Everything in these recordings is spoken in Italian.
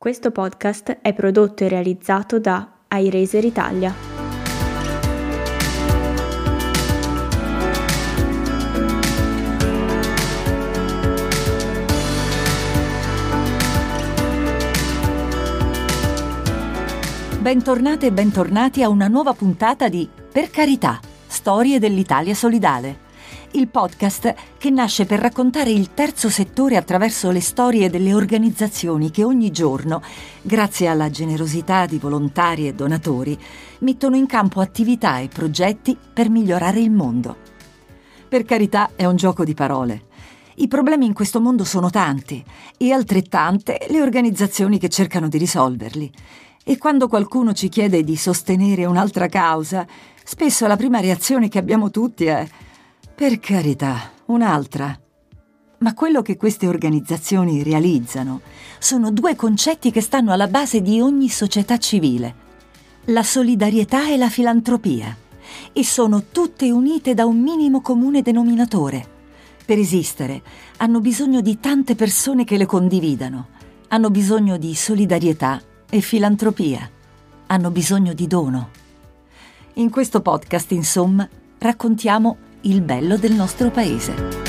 Questo podcast è prodotto e realizzato da iRazer Italia. Bentornate e bentornati a una nuova puntata di Per carità, storie dell'Italia solidale il podcast che nasce per raccontare il terzo settore attraverso le storie delle organizzazioni che ogni giorno, grazie alla generosità di volontari e donatori, mettono in campo attività e progetti per migliorare il mondo. Per carità è un gioco di parole. I problemi in questo mondo sono tanti e altrettante le organizzazioni che cercano di risolverli. E quando qualcuno ci chiede di sostenere un'altra causa, spesso la prima reazione che abbiamo tutti è per carità, un'altra. Ma quello che queste organizzazioni realizzano sono due concetti che stanno alla base di ogni società civile. La solidarietà e la filantropia. E sono tutte unite da un minimo comune denominatore. Per esistere hanno bisogno di tante persone che le condividano. Hanno bisogno di solidarietà e filantropia. Hanno bisogno di dono. In questo podcast, insomma, raccontiamo il bello del nostro paese.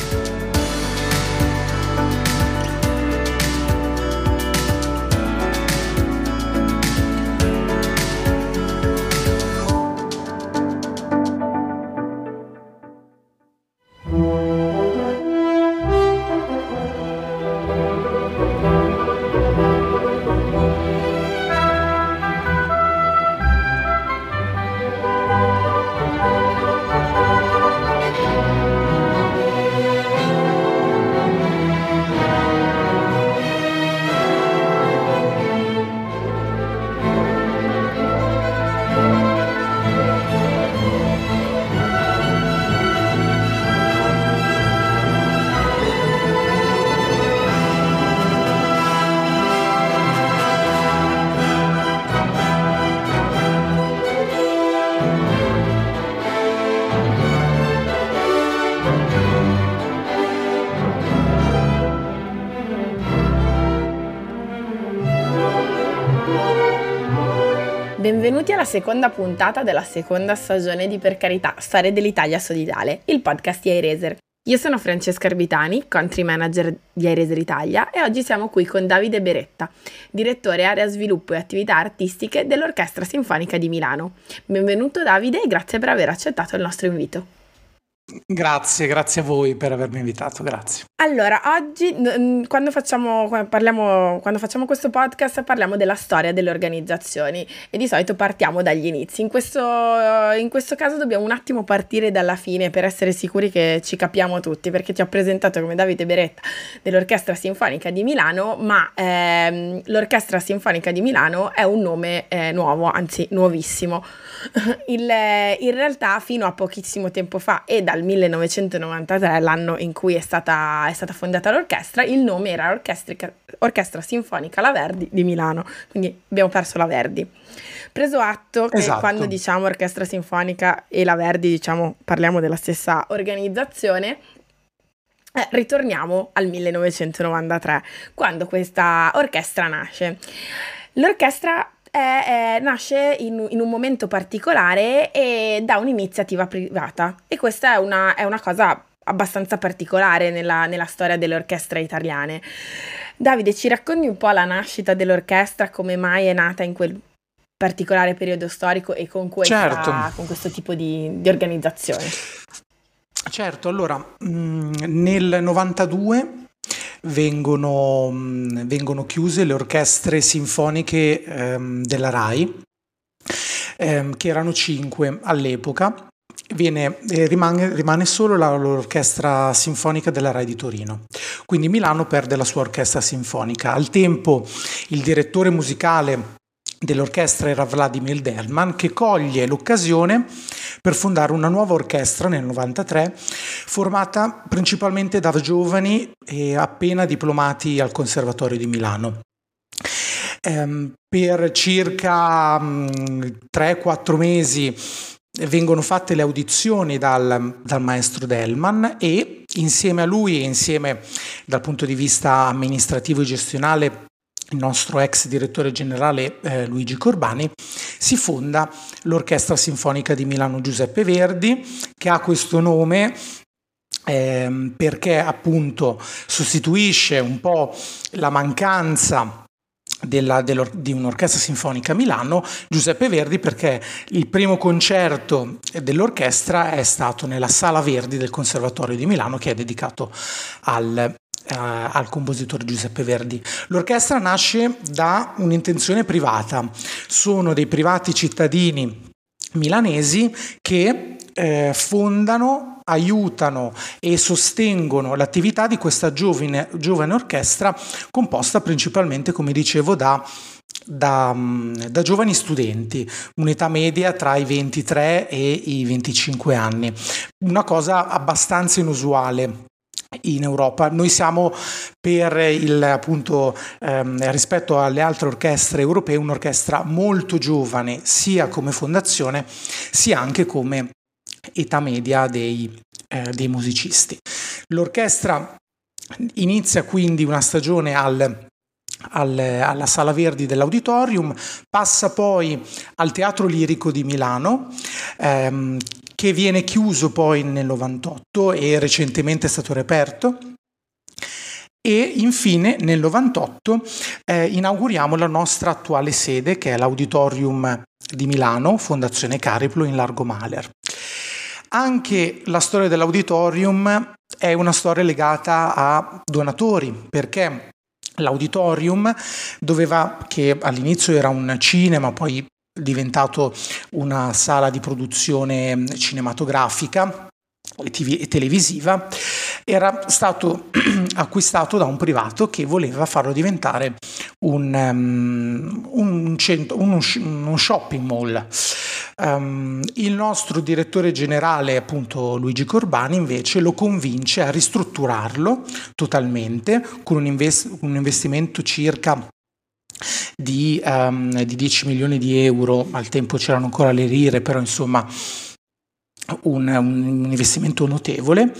Benvenuti alla seconda puntata della seconda stagione di Per carità, Storie dell'Italia Solidale, il podcast di iRazer. Io sono Francesca Arbitani, country manager di iRazer Italia e oggi siamo qui con Davide Beretta, direttore area sviluppo e attività artistiche dell'Orchestra Sinfonica di Milano. Benvenuto Davide e grazie per aver accettato il nostro invito. Grazie, grazie a voi per avermi invitato, grazie. Allora, oggi quando facciamo, parliamo, quando facciamo questo podcast parliamo della storia delle organizzazioni e di solito partiamo dagli inizi. In questo, in questo caso dobbiamo un attimo partire dalla fine per essere sicuri che ci capiamo tutti, perché ti ho presentato come Davide Beretta dell'Orchestra Sinfonica di Milano, ma ehm, l'Orchestra Sinfonica di Milano è un nome eh, nuovo, anzi nuovissimo. Il, in realtà fino a pochissimo tempo fa e dal 1993, l'anno in cui è stata, è stata fondata l'orchestra, il nome era Orchestra, Orchestra Sinfonica La Verdi di Milano, quindi abbiamo perso la Verdi. Preso atto che esatto. quando diciamo Orchestra Sinfonica e la Verdi, diciamo, parliamo della stessa organizzazione, eh, ritorniamo al 1993, quando questa orchestra nasce. L'orchestra è, è, nasce in, in, un momento particolare e da un'iniziativa privata e questa è una, è una cosa abbastanza particolare nella, nella, storia delle orchestre italiane. Davide, ci racconti un po' la nascita dell'orchestra, come mai è nata in quel particolare periodo storico e con, questa, certo. con questo tipo di, di organizzazione? Certo, allora mm, nel 92 vengono, mm, vengono chiuse le orchestre sinfoniche ehm, della RAI, ehm, che erano cinque all'epoca. Viene, eh, rimane, rimane, solo la, l'orchestra sinfonica della RAI di Torino. Quindi Milano perde la sua orchestra sinfonica. Al tempo il direttore musicale dell'orchestra era Vladimir Delman che coglie l'occasione per fondare una nuova orchestra nel 93 formata principalmente da giovani e appena diplomati al Conservatorio di Milano. Ehm, per circa 3-4 mm, mesi vengono fatte le audizioni dal, dal, maestro Delman e insieme a lui e insieme dal punto di vista amministrativo e gestionale il nostro ex direttore generale eh, Luigi Corbani, si fonda l'Orchestra Sinfonica di Milano Giuseppe Verdi, che ha questo nome eh, perché appunto sostituisce un po' la mancanza della, di un'orchestra sinfonica a Milano, Giuseppe Verdi, perché il primo concerto dell'orchestra è stato nella Sala Verdi del Conservatorio di Milano, che è dedicato al al compositore Giuseppe Verdi. L'orchestra nasce da un'intenzione privata, sono dei privati cittadini milanesi che eh, fondano, aiutano e sostengono l'attività di questa giovane, giovane orchestra composta principalmente, come dicevo, da da, mm, da, giovani studenti, un'età media tra i 23 e i 25 anni, una cosa abbastanza inusuale in Europa. Noi siamo per il appunto ehm, rispetto alle altre orchestre europee un'orchestra molto giovane sia come fondazione sia anche come età media dei, eh, dei musicisti. L'orchestra inizia quindi una stagione al al, alla Sala Verdi dell'Auditorium, passa poi al Teatro Lirico di Milano, ehm, che viene chiuso poi nel 98 e recentemente è stato reperto. E infine nel 98 eh, inauguriamo la nostra attuale sede che è l'Auditorium di Milano, Fondazione Cariplo in Largo Maler. Anche la storia dell'auditorium è una storia legata a donatori, perché l'auditorium doveva, che all'inizio era un cinema, poi diventato una sala di produzione cinematografica e televisiva, era stato acquistato da un privato che voleva farlo diventare un, um, un, centro, un, un shopping mall. Um, il nostro direttore generale, appunto Luigi Corbani, invece lo convince a ristrutturarlo totalmente con un, invest- un investimento circa di, um, di 10 milioni di euro, al tempo c'erano ancora le lire, però insomma un, un, investimento notevole.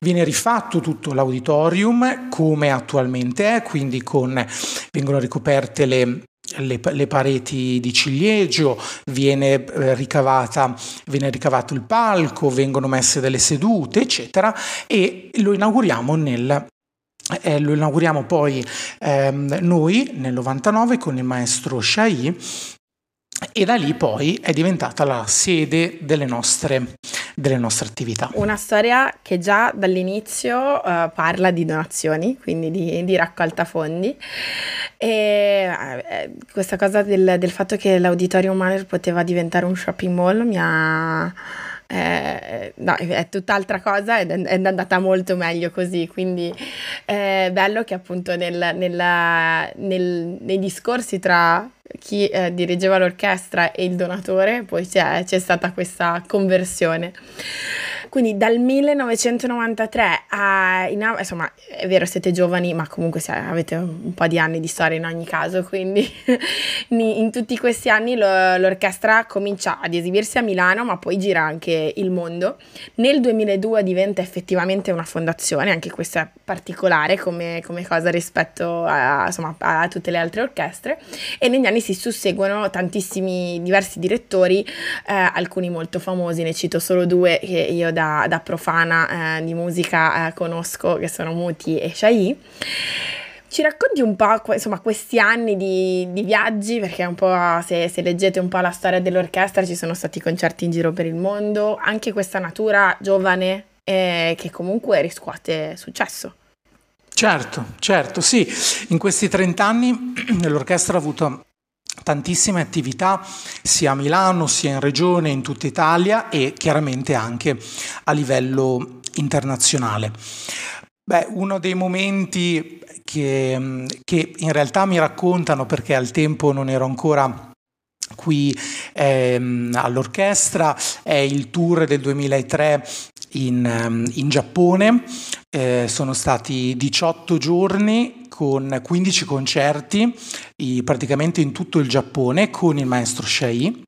Viene rifatto tutto l'auditorium come attualmente è, quindi con, vengono ricoperte le, le, le, pareti di ciliegio, viene, eh, ricavata, viene ricavato il palco, vengono messe delle sedute, eccetera, e lo inauguriamo nel eh, lo inauguriamo poi ehm, noi nel 99 con il maestro Shai e da lì poi è diventata la sede delle nostre, delle nostre attività. Una storia che già dall'inizio uh, parla di donazioni, quindi di, di raccolta fondi e uh, questa cosa del, del, fatto che l'Auditorium Maler poteva diventare un shopping mall mi ha eh, no, è tutt'altra cosa ed è, andata molto meglio così, quindi è bello che appunto nel, nella, nel, nei discorsi tra chi eh, dirigeva l'orchestra e il donatore poi c'è, c'è stata questa conversione. Quindi dal 1993 a... In, insomma, è vero, siete giovani, ma comunque avete un po' di anni di storia in ogni caso, quindi in tutti questi anni lo, l'orchestra comincia ad esibirsi a Milano, ma poi gira anche il mondo. Nel 2002 diventa effettivamente una fondazione, anche questo è particolare come, come cosa rispetto a, insomma, a tutte le altre orchestre, e negli anni si susseguono tantissimi diversi direttori, eh, alcuni molto famosi, ne cito solo due che io da da, da profana eh, di musica eh, conosco, che sono Muti e Shai. Ci racconti un po' insomma, questi anni di, di viaggi, perché un po' se, se, leggete un po' la storia dell'orchestra ci sono stati concerti in giro per il mondo, anche questa natura giovane eh, che comunque riscuote successo. Certo, certo, sì. In questi 30 anni l'orchestra ha avuto tantissime attività sia a Milano sia in regione, in tutta Italia e chiaramente anche a livello internazionale. Beh, uno dei momenti che, che in realtà mi raccontano perché al tempo non ero ancora qui ehm, all'orchestra è il tour del 2003 in, ehm, in Giappone, eh, sono stati 18 giorni con 15 concerti praticamente in tutto il Giappone con il maestro Shei.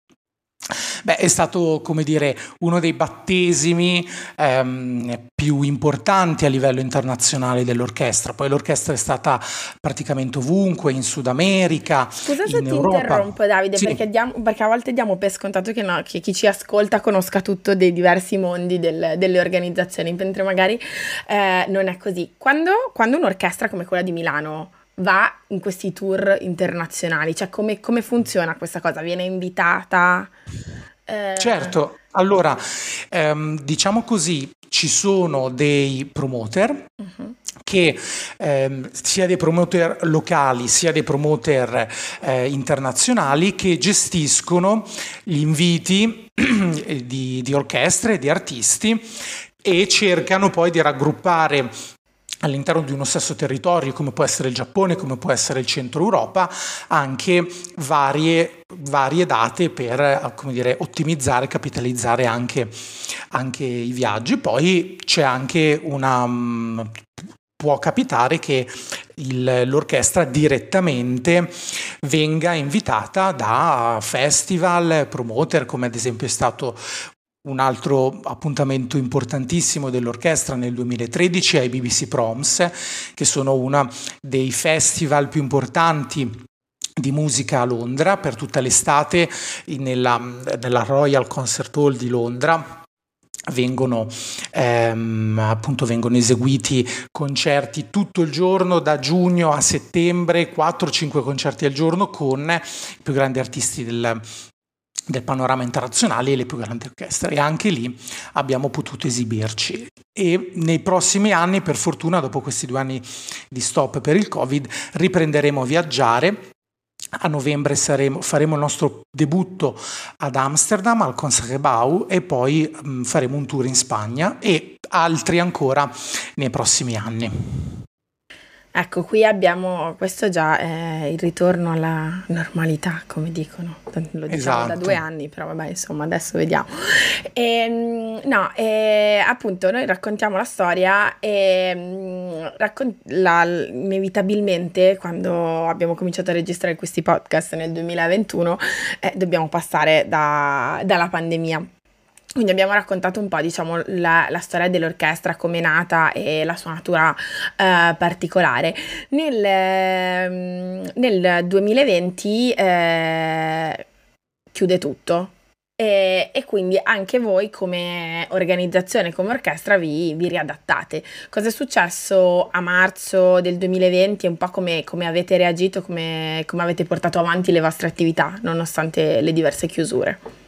Beh, è stato, come dire, uno dei battesimi ehm, più importanti a livello internazionale dell'orchestra. Poi l'orchestra è stata praticamente ovunque, in Sud America. Scusa se ti Europa. interrompo, Davide, sì. perché, diamo, perché, a volte diamo per scontato che, no, che, chi ci ascolta conosca tutto dei diversi mondi del, delle organizzazioni, mentre magari eh, non è così. Quando, quando un'orchestra come quella di Milano va in questi tour internazionali? Cioè, come, come funziona questa cosa? Viene invitata? Eh... Certo, allora, ehm, diciamo così, ci sono dei promoter. Uh-huh che ehm, sia dei promoter locali sia dei promoter eh, internazionali che gestiscono gli inviti di, di orchestre e di artisti e cercano poi di raggruppare all'interno di uno stesso territorio, come può essere il Giappone, come può essere il centro Europa, anche varie, varie date per dire, ottimizzare, capitalizzare anche, anche, i viaggi. Poi c'è anche una... Mm, può capitare che il, l'orchestra direttamente venga invitata da festival, promoter, come ad esempio è stato un altro appuntamento importantissimo dell'orchestra nel 2013 ai BBC Proms, che sono uno dei festival più importanti di musica a Londra per tutta l'estate nella, nella Royal Concert Hall di Londra. Vengono, ehm, appunto, vengono eseguiti concerti tutto il giorno da giugno a settembre 4-5 concerti al giorno con i più grandi artisti del, del panorama internazionale e le più grandi orchestre. E anche lì abbiamo potuto esibirci. E nei prossimi anni per fortuna dopo questi due anni di stop per il covid riprenderemo a viaggiare. A novembre saremo, faremo il nostro debutto ad Amsterdam al Concertgebouw e poi mh, faremo un tour in Spagna e altri ancora nei prossimi anni. Ecco, qui abbiamo, questo già è il ritorno alla normalità, come dicono, lo diciamo esatto. da due anni, però vabbè, insomma, adesso vediamo. E, ehm, no, e, appunto, noi raccontiamo la storia e mm, raccont- la, inevitabilmente, quando abbiamo cominciato a registrare questi podcast nel 2021, eh, dobbiamo passare da, dalla pandemia quindi abbiamo raccontato un po', diciamo, la, la storia dell'orchestra, come è nata e la sua natura eh, particolare. Nel, ehm, nel 2020 eh, chiude tutto. E, e, quindi anche voi come organizzazione, come orchestra vi, vi riadattate. Cosa è successo a marzo del 2020 e un po' come, come avete reagito, come, come avete portato avanti le vostre attività nonostante le diverse chiusure?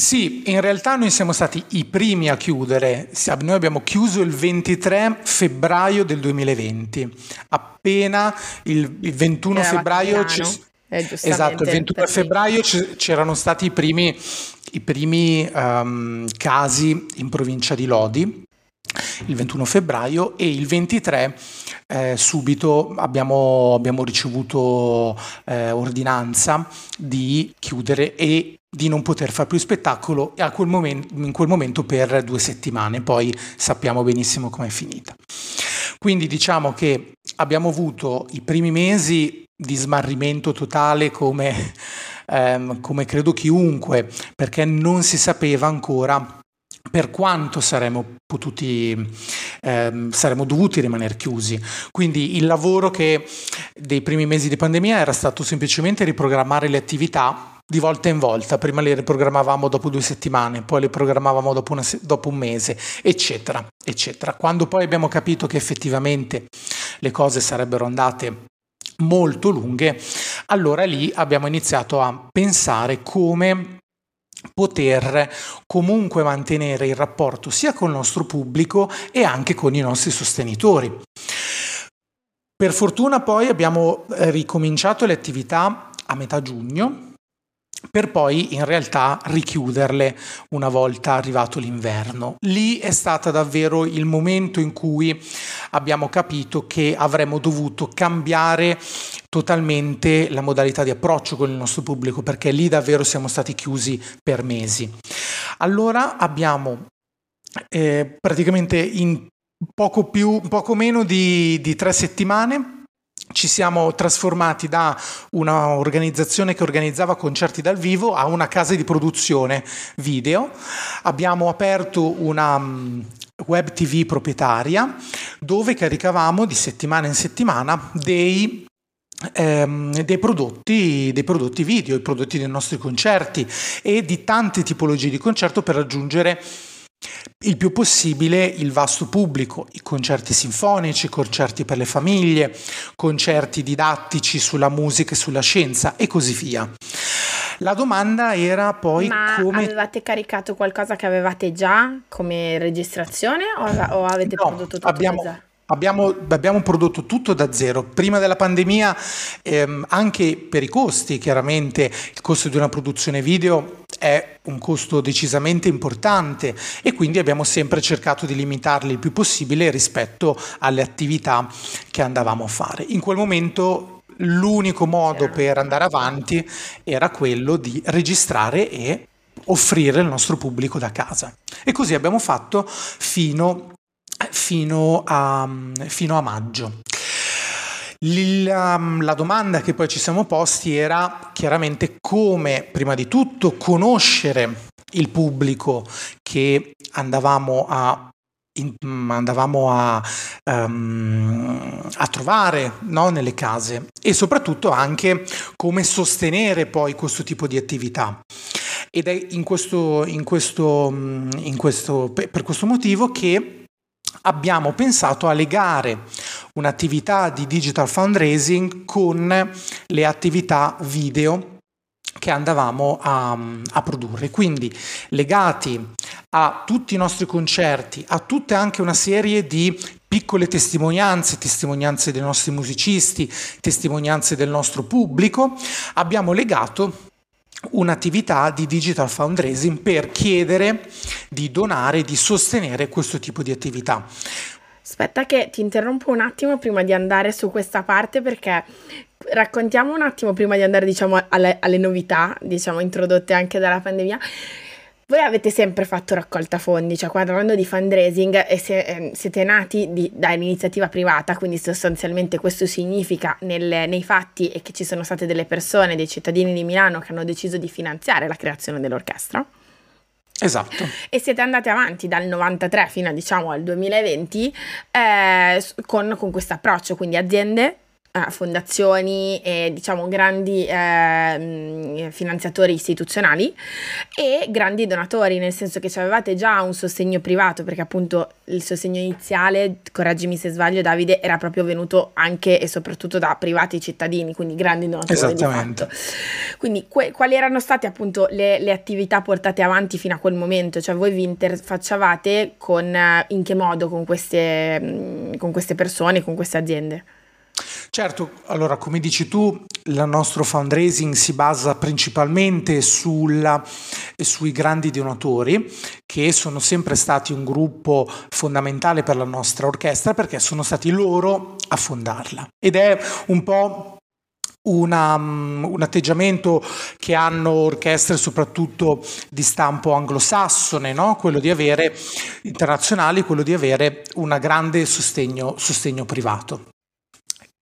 Sì, in realtà noi siamo stati i primi a chiudere. Noi abbiamo chiuso il 23 febbraio del 2020. Appena il, il 21 febbraio... C- eh, esatto, il 21 febbraio c'erano stati i primi, i primi um, casi in provincia di Lodi il 21 febbraio e il 23 eh, subito abbiamo, abbiamo ricevuto eh, ordinanza di chiudere e di non poter fare più spettacolo quel momento, in quel momento per due settimane, poi sappiamo benissimo com'è finita. Quindi diciamo che abbiamo avuto i primi mesi di smarrimento totale come, ehm, come credo chiunque, perché non si sapeva ancora per quanto saremmo potuti, ehm, saremmo dovuti rimanere chiusi. Quindi il lavoro che dei primi mesi di pandemia era stato semplicemente riprogrammare le attività di volta in volta, prima le riprogrammavamo dopo due settimane, poi le programmavamo dopo, una, dopo un mese, eccetera, eccetera. Quando poi abbiamo capito che effettivamente le cose sarebbero andate molto lunghe, allora lì abbiamo iniziato a pensare come poter comunque mantenere il rapporto sia con il nostro pubblico e anche con i nostri sostenitori. Per fortuna poi abbiamo eh, ricominciato le attività a metà giugno per poi in realtà richiuderle una volta arrivato l'inverno. Lì è stato davvero il momento in cui abbiamo capito che avremmo dovuto cambiare totalmente la modalità di approccio con il nostro pubblico perché lì davvero siamo stati chiusi per mesi. Allora abbiamo eh, praticamente in poco, più, poco meno di, di tre settimane ci siamo trasformati da un'organizzazione che organizzava concerti dal vivo a una casa di produzione video. Abbiamo aperto una mm, web TV proprietaria dove caricavamo di settimana in settimana dei ehm, dei, prodotti, dei prodotti video, i prodotti dei nostri concerti e di tante tipologie di concerto per raggiungere il più possibile il vasto pubblico, i concerti sinfonici, concerti per le famiglie, concerti didattici sulla musica e sulla scienza e così via. La domanda era poi Ma come... avevate caricato qualcosa che avevate già come registrazione o, o avete no, prodotto tutto abbiamo? Abbiamo, abbiamo, prodotto tutto da zero. Prima della pandemia, ehm, anche per i costi, chiaramente il costo di una produzione video è un costo decisamente importante e quindi abbiamo sempre cercato di limitarli il più possibile rispetto alle attività che andavamo a fare. In quel momento l'unico modo per andare avanti era quello di registrare e offrire al nostro pubblico da casa. E così abbiamo fatto fino fino a, fino a maggio. La, um, la, domanda che poi ci siamo posti era chiaramente come, prima di tutto, conoscere il pubblico che andavamo a, in, andavamo a, um, a trovare no, nelle case e soprattutto anche come sostenere poi questo tipo di attività. Ed è in questo, in questo, in questo, per questo motivo che abbiamo pensato a legare un'attività di digital fundraising con le attività video che andavamo a, a, produrre. Quindi legati a tutti i nostri concerti, a tutte anche una serie di piccole testimonianze, testimonianze dei nostri musicisti, testimonianze del nostro pubblico, abbiamo legato un'attività di digital fundraising per chiedere di donare, di sostenere questo tipo di attività. Aspetta che ti interrompo un attimo prima di andare su questa parte perché raccontiamo un attimo prima di andare diciamo alle, alle novità diciamo introdotte anche dalla pandemia voi avete sempre fatto raccolta fondi, cioè parlando di fundraising e se, eh, siete nati di, dall'iniziativa privata, quindi sostanzialmente questo significa nel, nei fatti è che ci sono state delle persone, dei cittadini di Milano che hanno deciso di finanziare la creazione dell'orchestra. Esatto. E siete andati avanti dal 93 fino a, diciamo, al 2020 eh, con, con questo approccio, quindi aziende eh, fondazioni e diciamo grandi eh, finanziatori istituzionali e grandi donatori, nel senso che avevate già un sostegno privato, perché appunto il sostegno iniziale, correggimi se sbaglio Davide, era proprio venuto anche e soprattutto da privati cittadini, quindi grandi donatori. Esattamente. Quindi que- quali erano state appunto le, le, attività portate avanti fino a quel momento? Cioè voi vi interfacciavate con, in che modo con queste, con queste persone, con queste aziende? Certo, allora come dici tu, il nostro fundraising si basa principalmente sulla, sui grandi donatori che sono sempre stati un gruppo fondamentale per la nostra orchestra perché sono stati loro a fondarla ed è un po' una, un atteggiamento che hanno orchestre soprattutto di stampo anglosassone, no? quello di avere internazionali, quello di avere un grande sostegno, sostegno privato.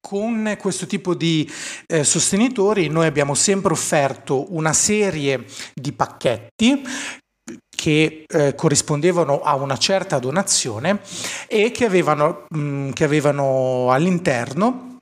Con questo tipo di eh, sostenitori noi abbiamo sempre offerto una serie di pacchetti che eh, corrispondevano a una certa donazione e che avevano, mh, mm, che avevano all'interno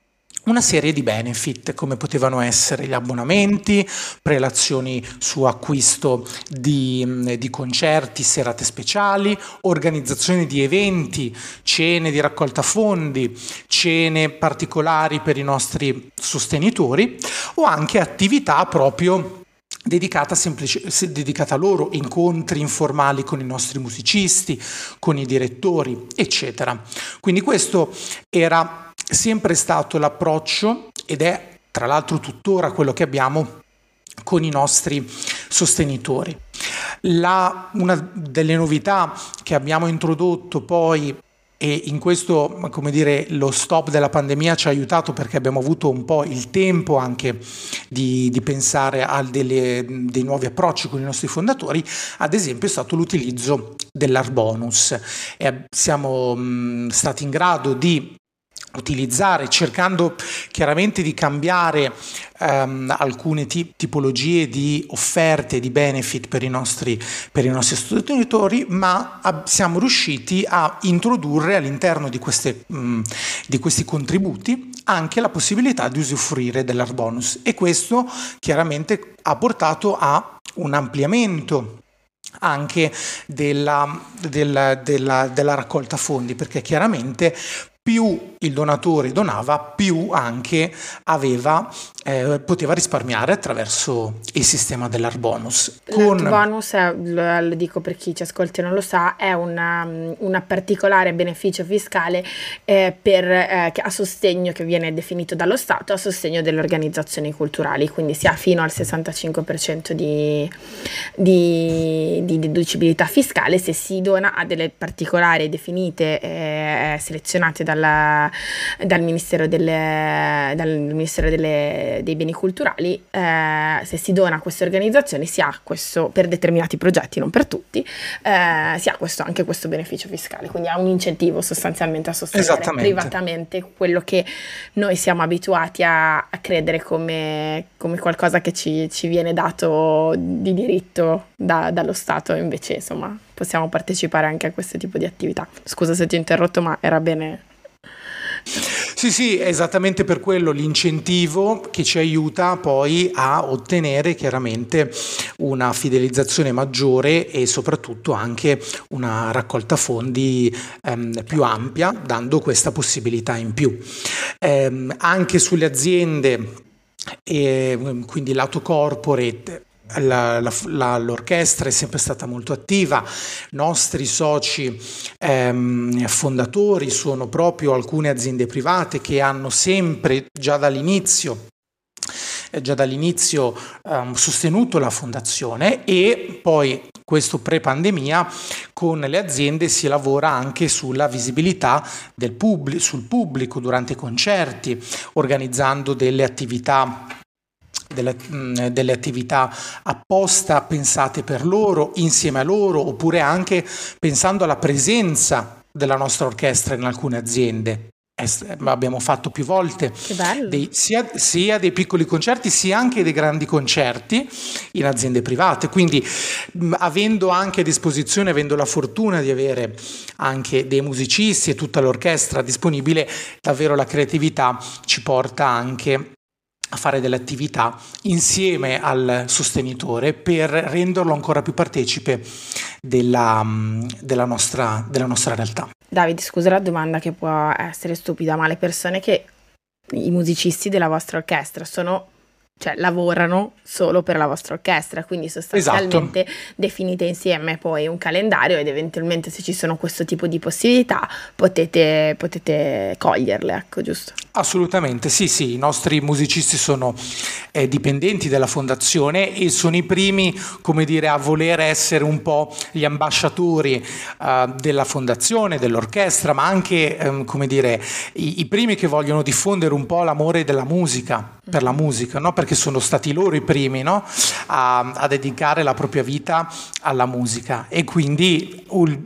una serie di benefit come potevano essere gli abbonamenti, prelazioni su acquisto di, di, concerti, serate speciali, organizzazione di eventi, cene di raccolta fondi, cene particolari per i nostri sostenitori o anche attività proprio Dedicata, semplice, dedicata a loro, incontri informali con i nostri musicisti, con i direttori, eccetera. Quindi questo era sempre stato l'approccio ed è tra l'altro tuttora quello che abbiamo con i nostri sostenitori. La, una delle novità che abbiamo introdotto poi e in questo, come dire, lo stop della pandemia ci ha aiutato perché abbiamo avuto un po' il tempo anche di, di pensare a delle, dei nuovi approcci con i nostri fondatori, ad esempio è stato l'utilizzo dell'Arbonus. E siamo mh, stati in grado di utilizzare, cercando chiaramente di cambiare um, alcune t- tipologie di offerte, di benefit per i nostri, per i nostri sostenitori, ma ab- siamo riusciti a introdurre all'interno di, queste, um, di questi contributi anche la possibilità di usufruire dell'art bonus. E questo chiaramente ha portato a un ampliamento anche della, della, della, della, raccolta fondi, perché chiaramente più il donatore donava, più anche aveva, eh, poteva risparmiare attraverso il sistema dell'art bonus. Con... L'art bonus, è, lo, dico per chi ci ascolta e non lo sa, è una, una particolare beneficio fiscale eh, per, eh, a sostegno che viene definito dallo Stato, a sostegno delle organizzazioni culturali, quindi si ha fino al 65% di, di, di deducibilità fiscale se si dona a delle particolari definite, eh, selezionate dal dalla, dal Ministero, delle, dal Ministero delle, dei Beni Culturali, eh, se si dona a queste organizzazioni si ha questo, per determinati progetti, non per tutti, eh, si ha questo, anche questo beneficio fiscale, quindi ha un incentivo sostanzialmente a sostenere privatamente quello che noi siamo abituati a, a credere come, come, qualcosa che ci, ci, viene dato di diritto da, dallo Stato, invece insomma possiamo partecipare anche a questo tipo di attività. Scusa se ti ho interrotto, ma era bene sì, sì, esattamente per quello l'incentivo che ci aiuta poi a ottenere chiaramente una fidelizzazione maggiore e soprattutto anche una raccolta fondi ehm, più ampia, dando questa possibilità in più. Eh, anche sulle aziende e quindi lato corporate la, la, la, l'orchestra è sempre stata molto attiva, nostri soci ehm, fondatori sono proprio alcune aziende private che hanno sempre già dall'inizio eh, già dall'inizio um, sostenuto la fondazione e poi questo pre-pandemia con le aziende si lavora anche sulla visibilità pubblico, sul pubblico durante i concerti, organizzando delle attività delle, mm, delle, attività apposta pensate per loro, insieme a loro, oppure anche pensando alla presenza della nostra orchestra in alcune aziende. Abbiamo fatto più volte dei, sia, sia, dei piccoli concerti sia anche dei grandi concerti in aziende private. Quindi, mm, avendo anche a disposizione, avendo la fortuna di avere anche dei musicisti e tutta l'orchestra disponibile, davvero la creatività ci porta anche a fare delle attività insieme al sostenitore per renderlo ancora più partecipe della, della, nostra, della nostra realtà. Davide, scusa la domanda che può essere stupida, ma le persone che i musicisti della vostra orchestra sono cioè lavorano solo per la vostra orchestra, quindi sostanzialmente esatto. definite insieme poi un calendario ed eventualmente se ci sono questo tipo di possibilità potete, potete coglierle, ecco giusto? Assolutamente, sì, sì, i nostri musicisti sono eh, dipendenti della fondazione e sono i primi, come dire, a voler essere un po' gli ambasciatori eh, della fondazione, dell'orchestra, ma anche, eh, come dire, i, i, primi che vogliono diffondere un po' l'amore della musica, per la musica, no? Perché sono stati loro i primi no? a, a, dedicare la propria vita alla musica e quindi un,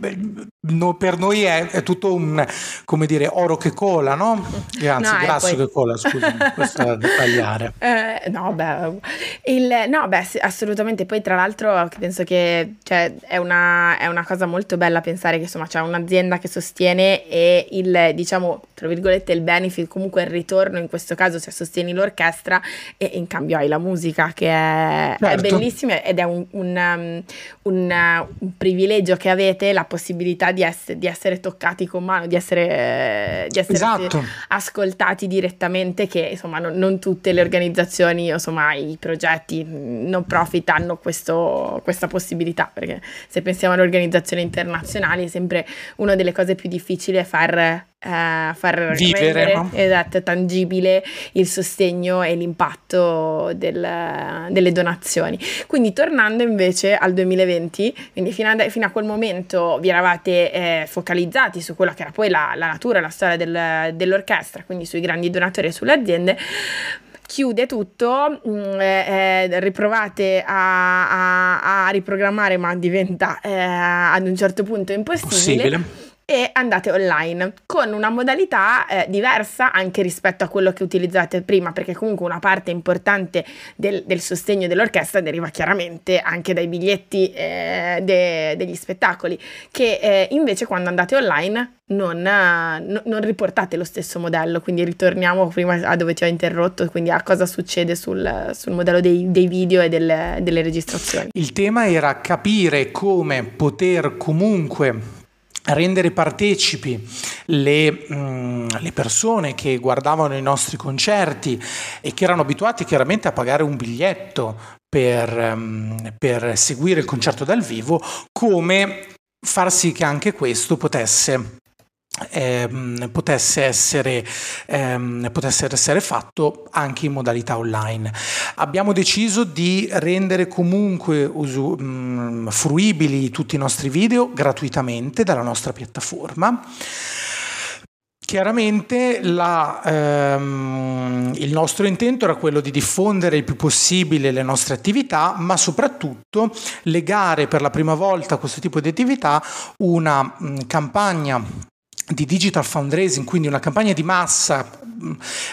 no, per noi è, è, tutto un, come dire, oro che cola, no? Anzi, no, grasso poi... che cola, scusami, questo da dettagliare. Eh, no, beh, il, no, beh, assolutamente, poi tra l'altro penso che cioè, è, una, è una cosa molto bella pensare che insomma c'è un'azienda che sostiene e il, diciamo, tra virgolette, il benefit, comunque il ritorno in questo caso, se sostieni l'orchestra e in cambio hai la musica che è, certo. è bellissima ed è un, un, um, un, un, privilegio che avete, la possibilità di, ess- di essere toccati con mano, di essere, di essere esatto. ascoltati direttamente, che insomma non, non, tutte le organizzazioni, insomma i progetti non profit hanno questo, questa possibilità, perché se pensiamo alle organizzazioni internazionali è sempre una delle cose più difficili è far Uh, far Vivere, rendere no? esatto, tangibile il sostegno e l'impatto del, delle donazioni. Quindi tornando invece al 2020, quindi fino a, fino a quel momento vi eravate eh, focalizzati su quella che era poi la, la natura, la storia del, dell'orchestra, quindi sui grandi donatori e sulle aziende chiude tutto, mm, eh, eh, riprovate a, a, a, riprogrammare ma diventa eh, ad un certo punto impossibile. Possibile e andate online con una modalità eh, diversa anche rispetto a quello che utilizzate prima, perché comunque una parte importante del, del sostegno dell'orchestra deriva chiaramente anche dai biglietti eh, de, degli spettacoli, che eh, invece quando andate online non, no, non, riportate lo stesso modello, quindi ritorniamo prima a dove ti ho interrotto, quindi a cosa succede sul, sul modello dei, dei, video e delle, delle registrazioni. Il tema era capire come poter comunque rendere partecipi le, mh, mm, le, persone che guardavano i nostri concerti e che erano abituati chiaramente a pagare un biglietto per, um, per seguire il concerto dal vivo, come far sì che anche questo potesse Ehm, potesse, essere, ehm, potesse essere fatto anche in modalità online. Abbiamo deciso di rendere comunque usu- mh, mm, fruibili tutti i nostri video gratuitamente dalla nostra piattaforma. Chiaramente la, ehm, il nostro intento era quello di diffondere il più possibile le nostre attività, ma soprattutto legare per la prima volta a questo tipo di attività una mh, mm, campagna di digital fundraising, quindi una campagna di massa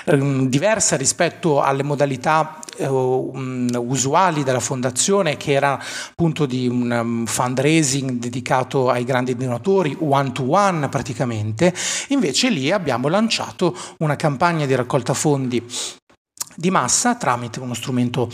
um, diversa rispetto alle modalità um, usuali della fondazione che era appunto di un um, fundraising dedicato ai grandi donatori one to one praticamente. Invece lì abbiamo lanciato una campagna di raccolta fondi di massa tramite uno strumento,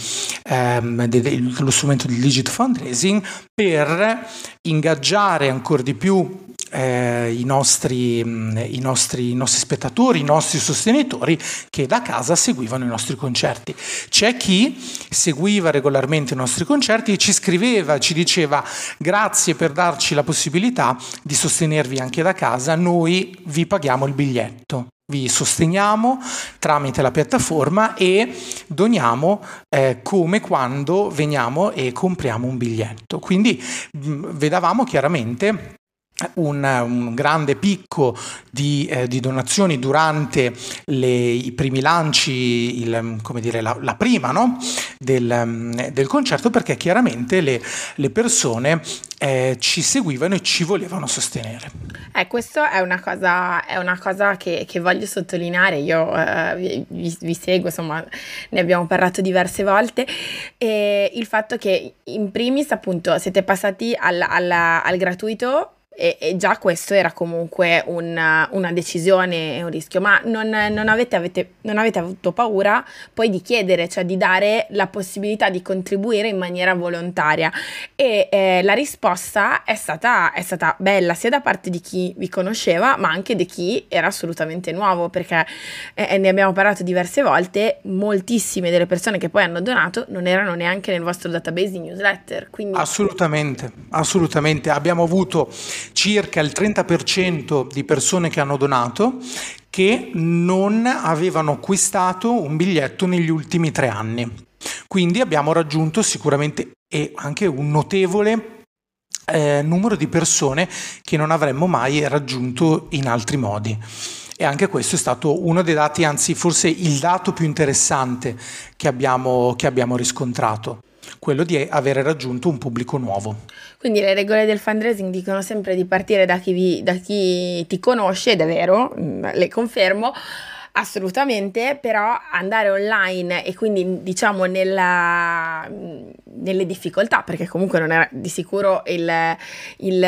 ehm, de, de, lo strumento di digit fundraising per ingaggiare ancora di più eh, i, nostri, i, nostri, i, nostri, spettatori, i nostri sostenitori che da casa seguivano i nostri concerti. C'è chi seguiva regolarmente i nostri concerti e ci scriveva, ci diceva grazie per darci la possibilità di sostenervi anche da casa, noi vi paghiamo il biglietto vi sosteniamo tramite la piattaforma e doniamo eh, come quando veniamo e compriamo un biglietto. Quindi mh, vedavamo chiaramente un, un, grande picco di, eh, di donazioni durante le, i primi lanci, il, come dire, la, la prima no? del, del, concerto, perché chiaramente le, le persone eh, ci seguivano e ci volevano sostenere. Eh, questa è una cosa, è una cosa che, che, voglio sottolineare, io eh, vi, vi, seguo, insomma ne abbiamo parlato diverse volte, e il fatto che in primis appunto siete passati al, al, al gratuito e, e, già questo era comunque una, una decisione e un rischio, ma non, non, avete, avete, non, avete, avuto paura poi di chiedere, cioè di dare la possibilità di contribuire in maniera volontaria e eh, la risposta è stata, è stata, bella sia da parte di chi vi conosceva ma anche di chi era assolutamente nuovo perché eh, ne abbiamo parlato diverse volte, moltissime delle persone che poi hanno donato non erano neanche nel vostro database di newsletter. Quindi... Assolutamente, assolutamente, abbiamo avuto circa il 30% di persone che hanno donato che non avevano acquistato un biglietto negli ultimi tre anni. Quindi abbiamo raggiunto sicuramente e anche un notevole eh, numero di persone che non avremmo mai raggiunto in altri modi. E anche questo è stato uno dei dati, anzi forse il dato più interessante che abbiamo, che abbiamo riscontrato quello di avere raggiunto un pubblico nuovo. Quindi le regole del fundraising dicono sempre di partire da chi, vi, da chi ti conosce, ed è vero, mm, le confermo, Assolutamente, però andare online e quindi diciamo nella, nelle difficoltà, perché comunque non era di sicuro il, il,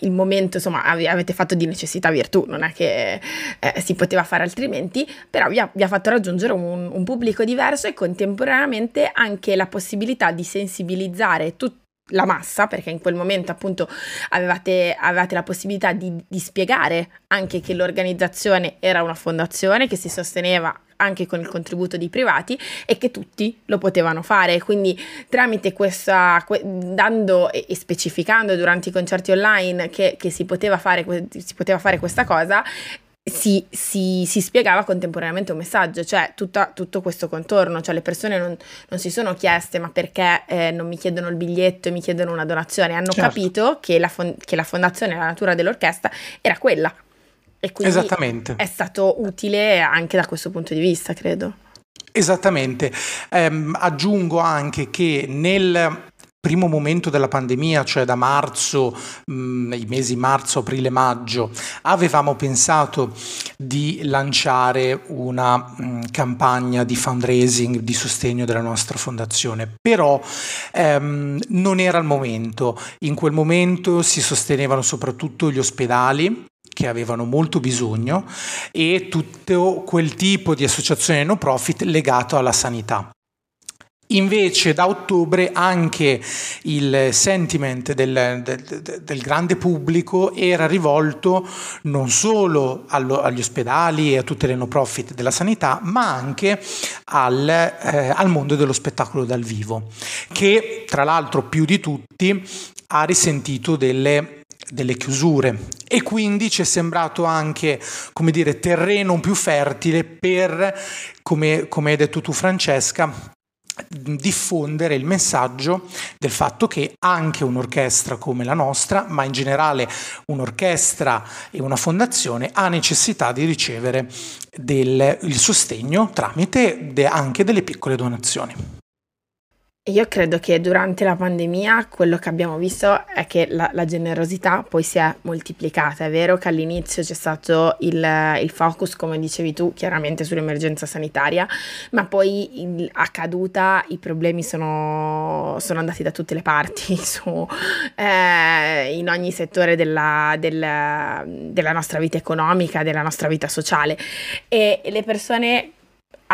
il momento, insomma avete fatto di necessità virtù, non è che eh, si poteva fare altrimenti, però vi ha, vi ha fatto raggiungere un, un pubblico diverso e contemporaneamente anche la possibilità di sensibilizzare tutti la massa, perché in quel momento appunto avevate, avevate la possibilità di, di, spiegare anche che l'organizzazione era una fondazione che si sosteneva anche con il contributo di privati e che tutti lo potevano fare. Quindi tramite questa, dando e specificando durante i concerti online che, che si, poteva fare, si poteva fare questa cosa, si, si, si, spiegava contemporaneamente un messaggio, cioè tutta, tutto questo contorno, cioè le persone non, non si sono chieste ma perché eh, non mi chiedono il biglietto e mi chiedono una donazione, hanno certo. capito che la, fon- che la fondazione, la natura dell'orchestra era quella e quindi è stato utile anche da questo punto di vista, credo. Esattamente, eh, aggiungo anche che nel primo momento della pandemia, cioè da marzo, mh, i mesi marzo, aprile, maggio, avevamo pensato di lanciare una mh, campagna di fundraising, di sostegno della nostra fondazione, però ehm, non era il momento. In quel momento si sostenevano soprattutto gli ospedali che avevano molto bisogno e tutto quel tipo di associazione no profit legato alla sanità. Invece da ottobre anche il sentiment del, del, del, grande pubblico era rivolto non solo allo, agli ospedali e a tutte le no profit della sanità, ma anche al, eh, al mondo dello spettacolo dal vivo, che tra l'altro più di tutti ha risentito delle delle chiusure. E quindi ci è sembrato anche come dire terreno più fertile per come, come hai detto tu Francesca diffondere il messaggio del fatto che anche un'orchestra come la nostra, ma in generale un'orchestra e una fondazione ha necessità di ricevere del, il sostegno tramite de, anche delle piccole donazioni. Io credo che durante la pandemia quello che abbiamo visto è che la, la generosità poi si è moltiplicata. È vero che all'inizio c'è stato il, il focus, come dicevi tu, chiaramente sull'emergenza sanitaria, ma poi in, a caduta i problemi sono, sono, andati da tutte le parti, su, eh, in ogni settore della, del, della nostra vita economica, della nostra vita sociale. E le persone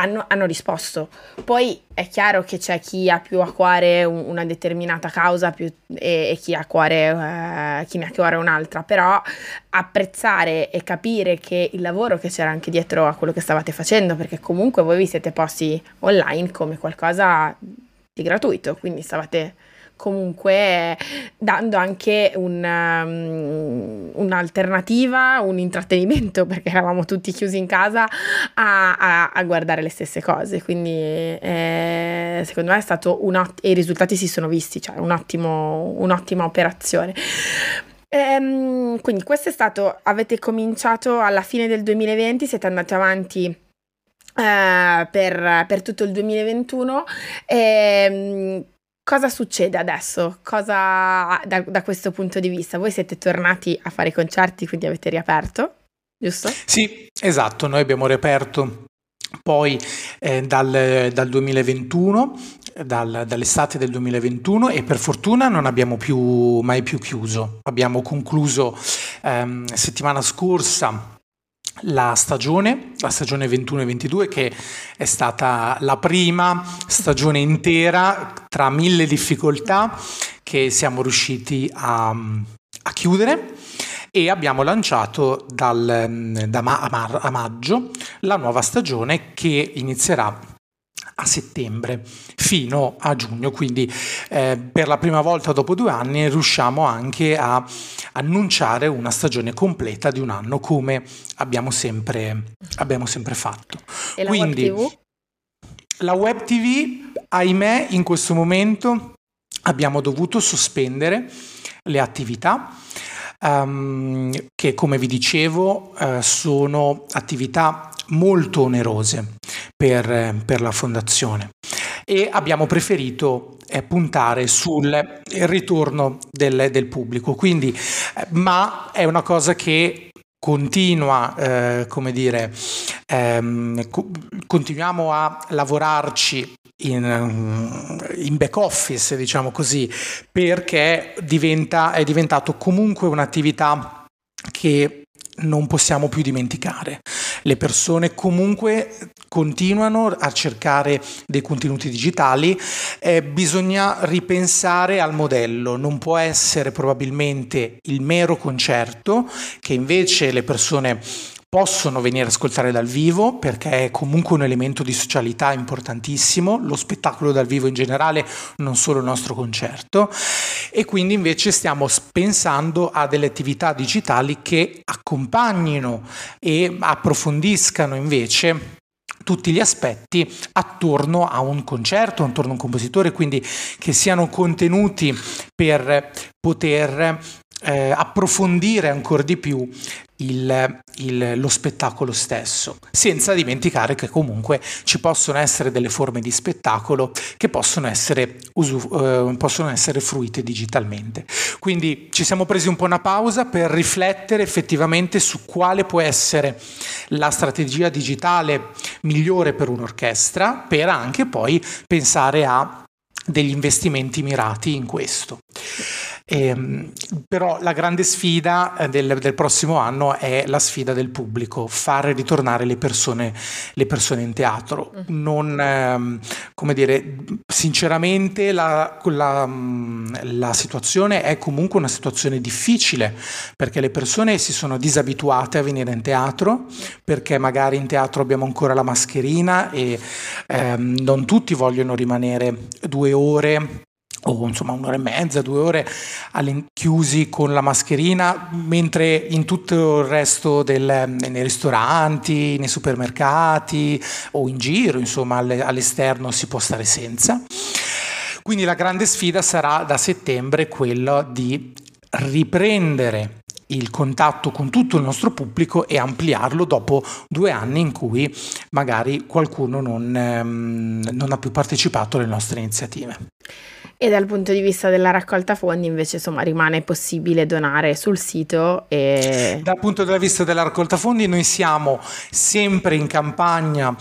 hanno, hanno, risposto. Poi è chiaro che c'è chi ha più a cuore una determinata causa più, e, e, chi, ha a cuore, eh, chi ne ha a cuore un'altra, però apprezzare e capire che il lavoro che c'era anche dietro a quello che stavate facendo, perché comunque voi vi siete posti online come qualcosa di gratuito, quindi stavate comunque dando anche un, um, un'alternativa, un intrattenimento, perché eravamo tutti chiusi in casa a, a, a guardare le stesse cose. Quindi eh, secondo me è stato un ottimo, e i risultati si sono visti, cioè un ottimo, un'ottima operazione. Ehm, quindi questo è stato, avete cominciato alla fine del 2020, siete andati avanti Uh, per, per, tutto il 2021. E, cosa succede adesso? Cosa da, da, questo punto di vista? Voi siete tornati a fare i concerti, quindi avete riaperto, giusto? Sì, esatto, noi abbiamo riaperto poi eh, dal, dal, 2021, dal, dall'estate del 2021 e per fortuna non abbiamo più, mai più chiuso. Abbiamo concluso ehm, settimana scorsa la stagione, la stagione 21-22 che è stata la prima stagione intera tra mille difficoltà che siamo riusciti a, a chiudere. E abbiamo lanciato dal, da ma, a, maggio la nuova stagione che inizierà a settembre fino a giugno, quindi eh, per la prima volta dopo due anni riusciamo anche a annunciare una stagione completa di un anno come abbiamo sempre, abbiamo sempre fatto. E la quindi, web TV? La web TV, ahimè, in questo momento abbiamo dovuto sospendere le attività. Um, che come vi dicevo uh, sono attività molto onerose per, per la fondazione e abbiamo preferito eh, puntare sul ritorno del, del pubblico. Quindi, eh, ma è una cosa che continua, eh, come dire, ehm, co- continuiamo a lavorarci in, in, back office, diciamo così, perché diventa, è diventato comunque un'attività che non possiamo più dimenticare. Le persone comunque continuano a cercare dei contenuti digitali, eh, bisogna ripensare al modello, non può essere probabilmente il mero concerto che invece le persone possono venire a ascoltare dal vivo perché è comunque un elemento di socialità importantissimo, lo spettacolo dal vivo in generale, non solo il nostro concerto. E quindi invece stiamo pensando a delle attività digitali che accompagnino e approfondiscano invece tutti gli aspetti attorno a un concerto, attorno a un compositore, quindi che siano contenuti per poter eh, approfondire ancora di più il, il, lo spettacolo stesso, senza dimenticare che comunque ci possono essere delle forme di spettacolo che possono essere, usu, eh, possono essere fruite digitalmente. Quindi ci siamo presi un po' una pausa per riflettere effettivamente su quale può essere la strategia digitale migliore per un'orchestra, per anche poi pensare a degli investimenti mirati in questo. Eh, però la grande sfida eh, del, del, prossimo anno è la sfida del pubblico, fare ritornare le persone, le persone in teatro. Mm. Non, ehm, come dire, sinceramente la, la, mm, la, situazione è comunque una situazione difficile perché le persone si sono disabituate a venire in teatro, perché magari in teatro abbiamo ancora la mascherina e ehm, non tutti vogliono rimanere due ore o insomma un'ora e mezza, due ore chiusi con la mascherina, mentre in tutto il resto del, nei ristoranti, nei supermercati o in giro, insomma all'esterno si può stare senza. Quindi la grande sfida sarà da settembre quella di riprendere il contatto con tutto il nostro pubblico e ampliarlo dopo due anni in cui magari qualcuno non, ehm, non ha più partecipato alle nostre iniziative. E dal punto di vista della raccolta fondi invece insomma rimane possibile donare sul sito e... Dal punto di vista della raccolta fondi noi siamo sempre in campagna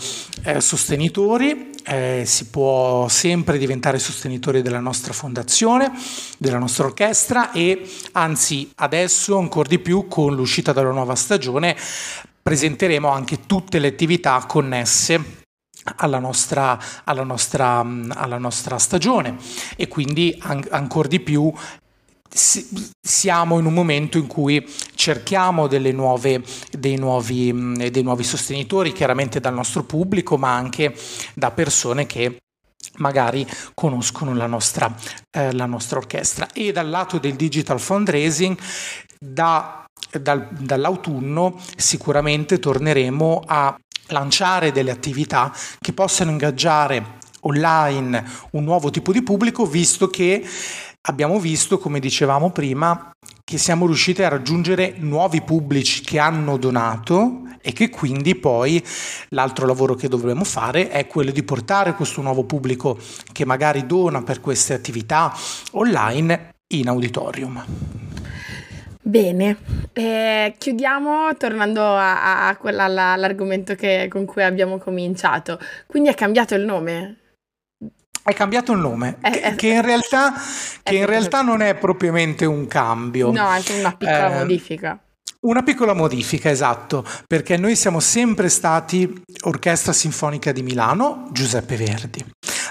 eh, sostenitori, eh, si può sempre diventare sostenitori della nostra fondazione, della nostra orchestra e anzi adesso ancora di più con l'uscita della nuova stagione presenteremo anche tutte le attività connesse alla nostra, alla nostra, alla nostra stagione e quindi an- ancora di più siamo in un momento in cui cerchiamo nuove, dei, nuovi, dei nuovi sostenitori, chiaramente dal nostro pubblico, ma anche da persone che magari conoscono la nostra, eh, la nostra orchestra. E dal lato del digital fundraising, da, dal, dall'autunno sicuramente torneremo a lanciare delle attività che possano ingaggiare online un nuovo tipo di pubblico, visto che abbiamo visto, come dicevamo prima, che siamo riusciti a raggiungere nuovi pubblici che hanno donato e che quindi poi l'altro lavoro che dovremo fare è quello di portare questo nuovo pubblico che magari dona per queste attività online in auditorium. Bene, eh, chiudiamo tornando a, a quella, all'argomento che, con cui abbiamo cominciato. Quindi è cambiato il nome? È cambiato il nome, è, che, è, che, in realtà, che in realtà non è propriamente un cambio. No, è una piccola eh, modifica. Una piccola modifica, esatto, perché noi siamo sempre stati Orchestra Sinfonica di Milano, Giuseppe Verdi.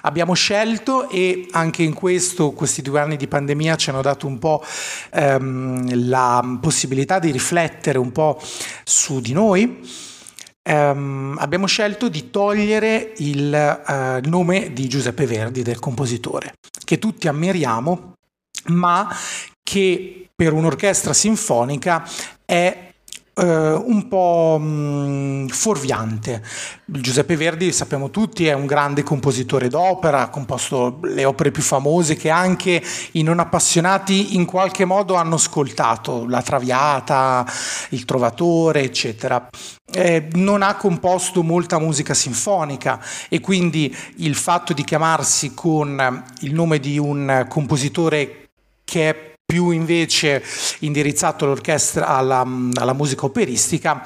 Abbiamo scelto e anche in questo, questi due anni di pandemia ci hanno dato un po' ehm, la possibilità di riflettere un po' su di noi. Um, abbiamo scelto di togliere il uh, nome di Giuseppe Verdi, del compositore, che tutti ammiriamo, ma che per un'orchestra sinfonica è Uh, un po' mh, mm, fuorviante. Giuseppe Verdi, sappiamo tutti, è un grande compositore d'opera, ha composto le opere più famose che anche i non appassionati in qualche modo hanno ascoltato, La Traviata, Il Trovatore, eccetera. Eh, non ha composto molta musica sinfonica e quindi il fatto di chiamarsi con il nome di un compositore che è più invece indirizzato all'orchestra, alla, alla musica operistica,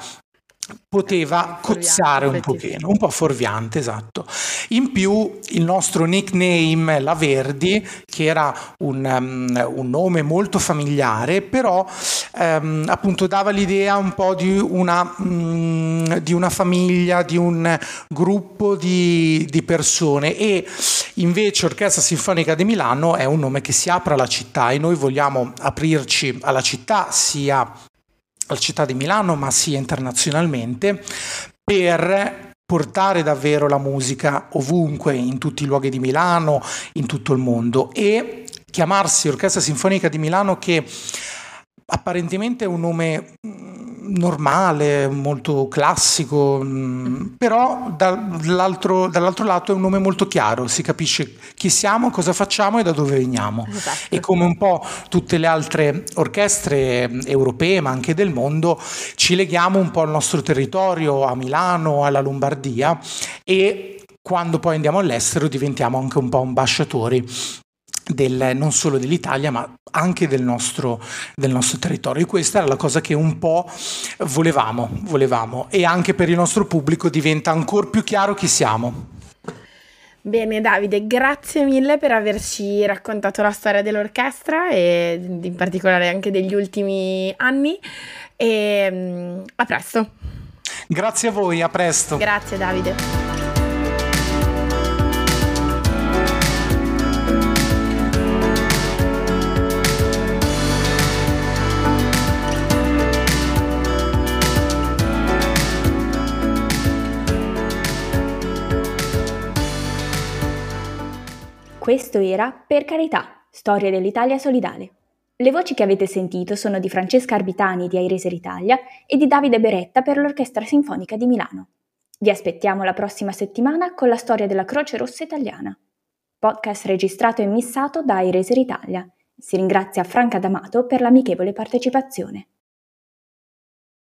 poteva cozzare un pochino, un po' fuorviante, esatto. In più il nostro nickname, la Verdi, che era un, um, un nome molto familiare, però um, appunto dava l'idea un po' di una, um, di una famiglia, di un gruppo di, di, persone e invece Orchestra Sinfonica di Milano è un nome che si apre alla città e noi vogliamo aprirci alla città sia alla città di Milano, ma sia internazionalmente, per portare davvero la musica ovunque, in tutti i luoghi di Milano, in tutto il mondo. E chiamarsi Orchestra Sinfonica di Milano che apparentemente è un nome normale, molto classico, mm, però dall'altro, dall'altro, lato è un nome molto chiaro, si capisce chi siamo, cosa facciamo e da dove veniamo. Esatto. E come un po' tutte le altre orchestre europee, ma anche del mondo, ci leghiamo un po' al nostro territorio, a Milano, alla Lombardia e quando poi andiamo all'estero diventiamo anche un po' ambasciatori del, non solo dell'Italia ma anche del nostro, del nostro, territorio e questa era la cosa che un po' volevamo, volevamo e anche per il nostro pubblico diventa ancora più chiaro chi siamo. Bene Davide, grazie mille per averci raccontato la storia dell'orchestra e in particolare anche degli ultimi anni e mm, a presto. Grazie a voi, a presto. Grazie Davide. Questo era Per carità, storia dell'Italia solidale. Le voci che avete sentito sono di Francesca Arbitani di Aireser Italia e di Davide Beretta per l'Orchestra Sinfonica di Milano. Vi aspettiamo la prossima settimana con la storia della Croce Rossa Italiana. Podcast registrato e missato da Aireser Italia. Si ringrazia Franca D'Amato per l'amichevole partecipazione.